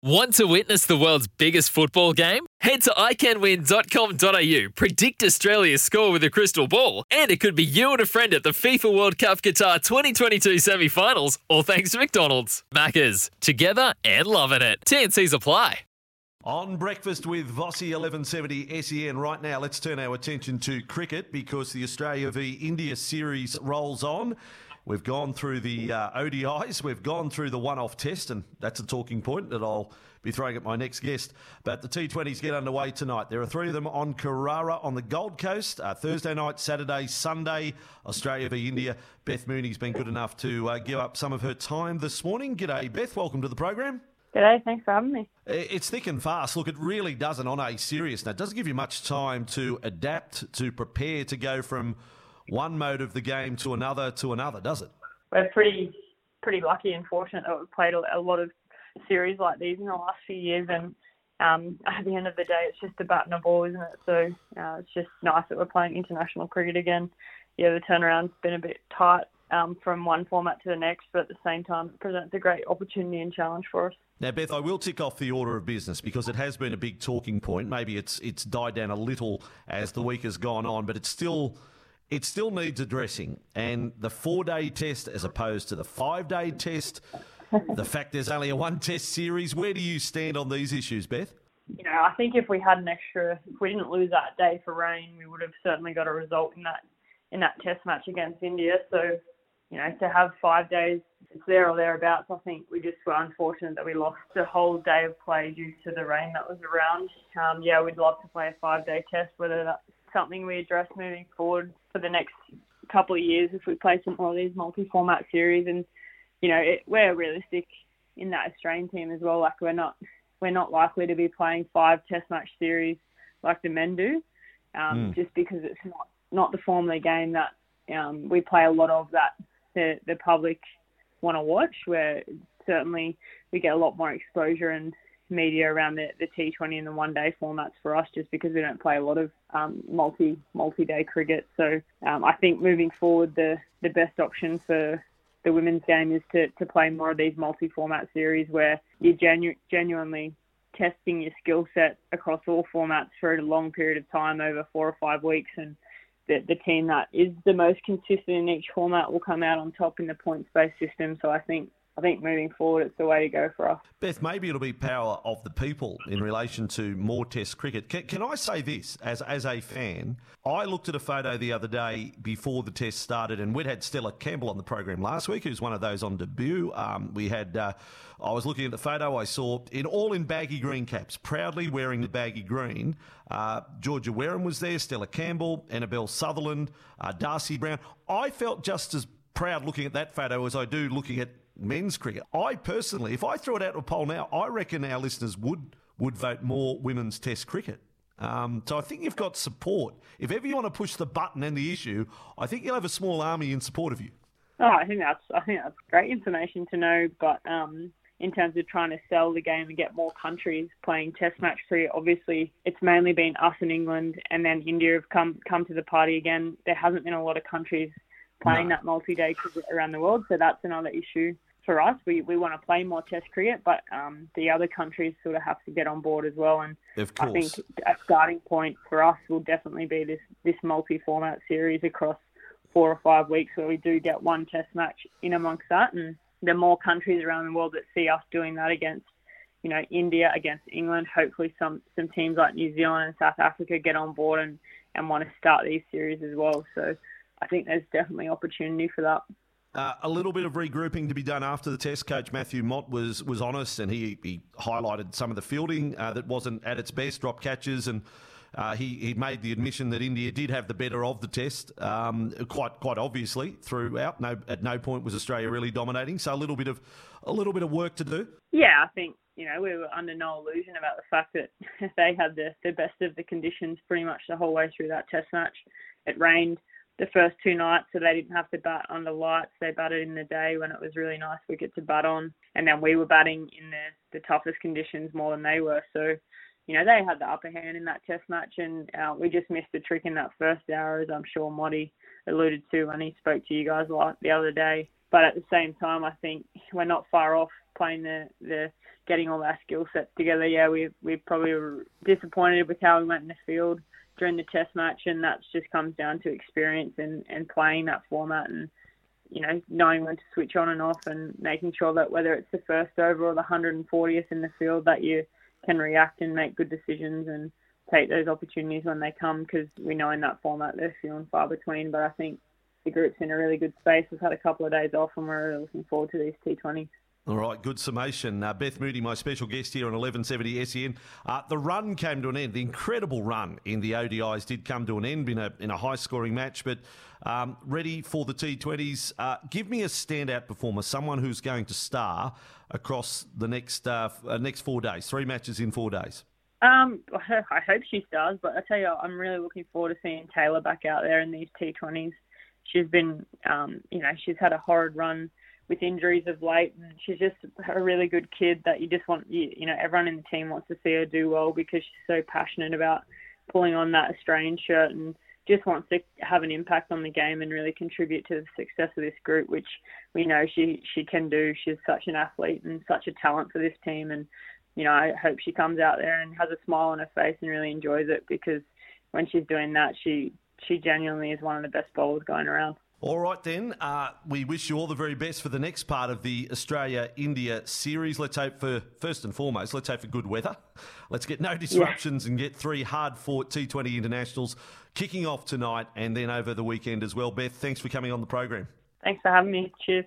Want to witness the world's biggest football game? Head to iCanWin.com.au, predict Australia's score with a crystal ball, and it could be you and a friend at the FIFA World Cup Qatar 2022 semi finals, all thanks to McDonald's. Maccas, together and loving it. TNC's apply. On breakfast with Vossy 1170 SEN right now, let's turn our attention to cricket because the Australia v India series rolls on. We've gone through the uh, ODIs, we've gone through the one off test, and that's a talking point that I'll be throwing at my next guest. But the T20s get underway tonight. There are three of them on Carrara on the Gold Coast. Uh, Thursday night, Saturday, Sunday, Australia v India. Beth Mooney's been good enough to uh, give up some of her time this morning. G'day, Beth. Welcome to the program. G'day, thanks for having me. It's thick and fast. Look, it really doesn't on a serious note. It doesn't give you much time to adapt, to prepare, to go from one mode of the game to another to another, does it? We're pretty pretty lucky and fortunate that we've played a, lot of series like these in the last few years, and um, at the end of the day, it's just a bat and a ball, isn't it? So uh, it's just nice that we're playing international cricket again. Yeah, the turnaround's been a bit tight um, from one format to the next, but at the same time, it presents a great opportunity and challenge for us. Now, Beth, I will tick off the order of business because it has been a big talking point. Maybe it's it's died down a little as the week has gone on, but it's still it still needs addressing. And the four day test as opposed to the five day test, the fact there's only a one test series, where do you stand on these issues, Beth? You know, I think if we had an extra, if we didn't lose that day for rain, we would have certainly got a result in that in that test match against India. So, you know, to have five days, it's there or thereabouts. I think we just were unfortunate that we lost a whole day of play due to the rain that was around. Um, yeah, we'd love to play a five day test, whether that's something we address moving forward for the next couple of years if we play some more of these multi-format series. And you know, it, we're realistic in that Australian team as well. Like we're not we're not likely to be playing five Test match series like the men do, um, mm. just because it's not not the form of the game that um, we play a lot of that the the public want to watch. Where certainly we get a lot more exposure and media around the, the T20 and the one day formats for us just because we don't play a lot of um, multi multi day cricket. So um, I think moving forward, the, the best option for the women's game is to, to play more of these multi format series where you're genu- genuinely testing your skill set across all formats for a long period of time over four or five weeks and the, the team that is the most consistent in each format will come out on top in the points based system. So I think I think moving forward, it's the way to go for us. Beth, maybe it'll be power of the people in relation to more Test cricket. Can, can, I say this as as a fan? I looked at a photo the other day before the Test started, and we'd had Stella Campbell on the program last week, who's one of those on debut. Um, we had. Uh, I was looking at the photo I saw in all in baggy green caps, proudly wearing the baggy green. Uh, Georgia Wareham was there, Stella Campbell, Annabelle Sutherland, uh, Darcie Brown. I felt just as proud looking at that photo as I do looking at men's cricket. I personally, if I threw it out to a poll now, I reckon our listeners would would vote more women's Test cricket. Um, so I think you've got support. If ever you want to push the button and the issue, I think you'll have a small army in support of you. Oh, I think that's I think that's great information to know. But um, in terms of trying to sell the game and get more countries playing Test match cricket, obviously it's mainly been us in England, and then India have come come to the party again. There hasn't been a lot of countries playing no. that multi-day cricket around the world, so that's another issue for us. We, we want to play more Test cricket, but um, the other countries sort of have to get on board as well. And I think a starting point for us will definitely be this this multi-format series across four or five weeks, where we do get one Test match in amongst that. And there are more countries around the world that see us doing that against, you know, India against England. Hopefully, some some teams like New Zealand and South Africa get on board and and want to start these series as well. So I think there's definitely opportunity for that. Uh, a little bit of regrouping to be done after the test. Coach Matthew Mott was was honest, and he, he highlighted some of the fielding uh, that wasn't at its best, drop catches, and uh, he he made the admission that India did have the better of the test, um, quite quite obviously throughout. No, at no point was Australia really dominating. So a little bit of a little bit of work to do. Yeah, I think you know we were under no illusion about the fact that they had the the best of the conditions pretty much the whole way through that test match. It rained the first two nights, so they didn't have to bat under lights. They batted in the day when it was really nice wicket to bat on, and then we were batting in the the toughest conditions more than they were. So, you know, they had the upper hand in that Test match, and uh, we just missed a trick in that first hour, as I'm sure Motty alluded to when he spoke to you guys the other day. But at the same time, I think we're not far off playing the the getting all our skill sets together. Yeah, we we probably were disappointed with how we went in the field during the test match, and that just comes down to experience and and playing that format and you know knowing when to switch on and off and making sure that whether it's the first over or the 140th in the field that you can react and make good decisions and take those opportunities when they come because we know in that format they're few and far between. But I think the group's in a really good space. We've had a couple of days off and we're really looking forward to these T20s. All right, good summation. Uh, Beth Mooney, my special guest here on 1170 SEN. Uh, the run came to an end. The incredible run in the ODIs did come to an end in a, in a high scoring match, but um, ready for the T20s. Uh, give me a standout performer, someone who's going to star across the next uh, uh, next four days, three matches in four days. Um, I hope she stars, but I tell you, I'm really looking forward to seeing Tayla back out there in these T20s. She's been, um, you know, she's had a horrid run with injuries of late, and she's just a really good kid that you just want, you, you know, everyone in the team wants to see her do well because she's so passionate about pulling on that Australian shirt and just wants to have an impact on the game and really contribute to the success of this group, which we know she she can do. She's such an athlete and such a talent for this team, and you know I hope she comes out there and has a smile on her face and really enjoys it because when she's doing that, she she genuinely is one of the best bowlers going around. All right, then. Uh, we wish you all the very best for the next part of the Australia India series. Let's hope for, first and foremost, let's hope for good weather. Let's get no disruptions yeah. and get three hard fought T20 internationals kicking off tonight and then over the weekend as well. Beth, thanks for coming on the program. Thanks for having me. Cheers.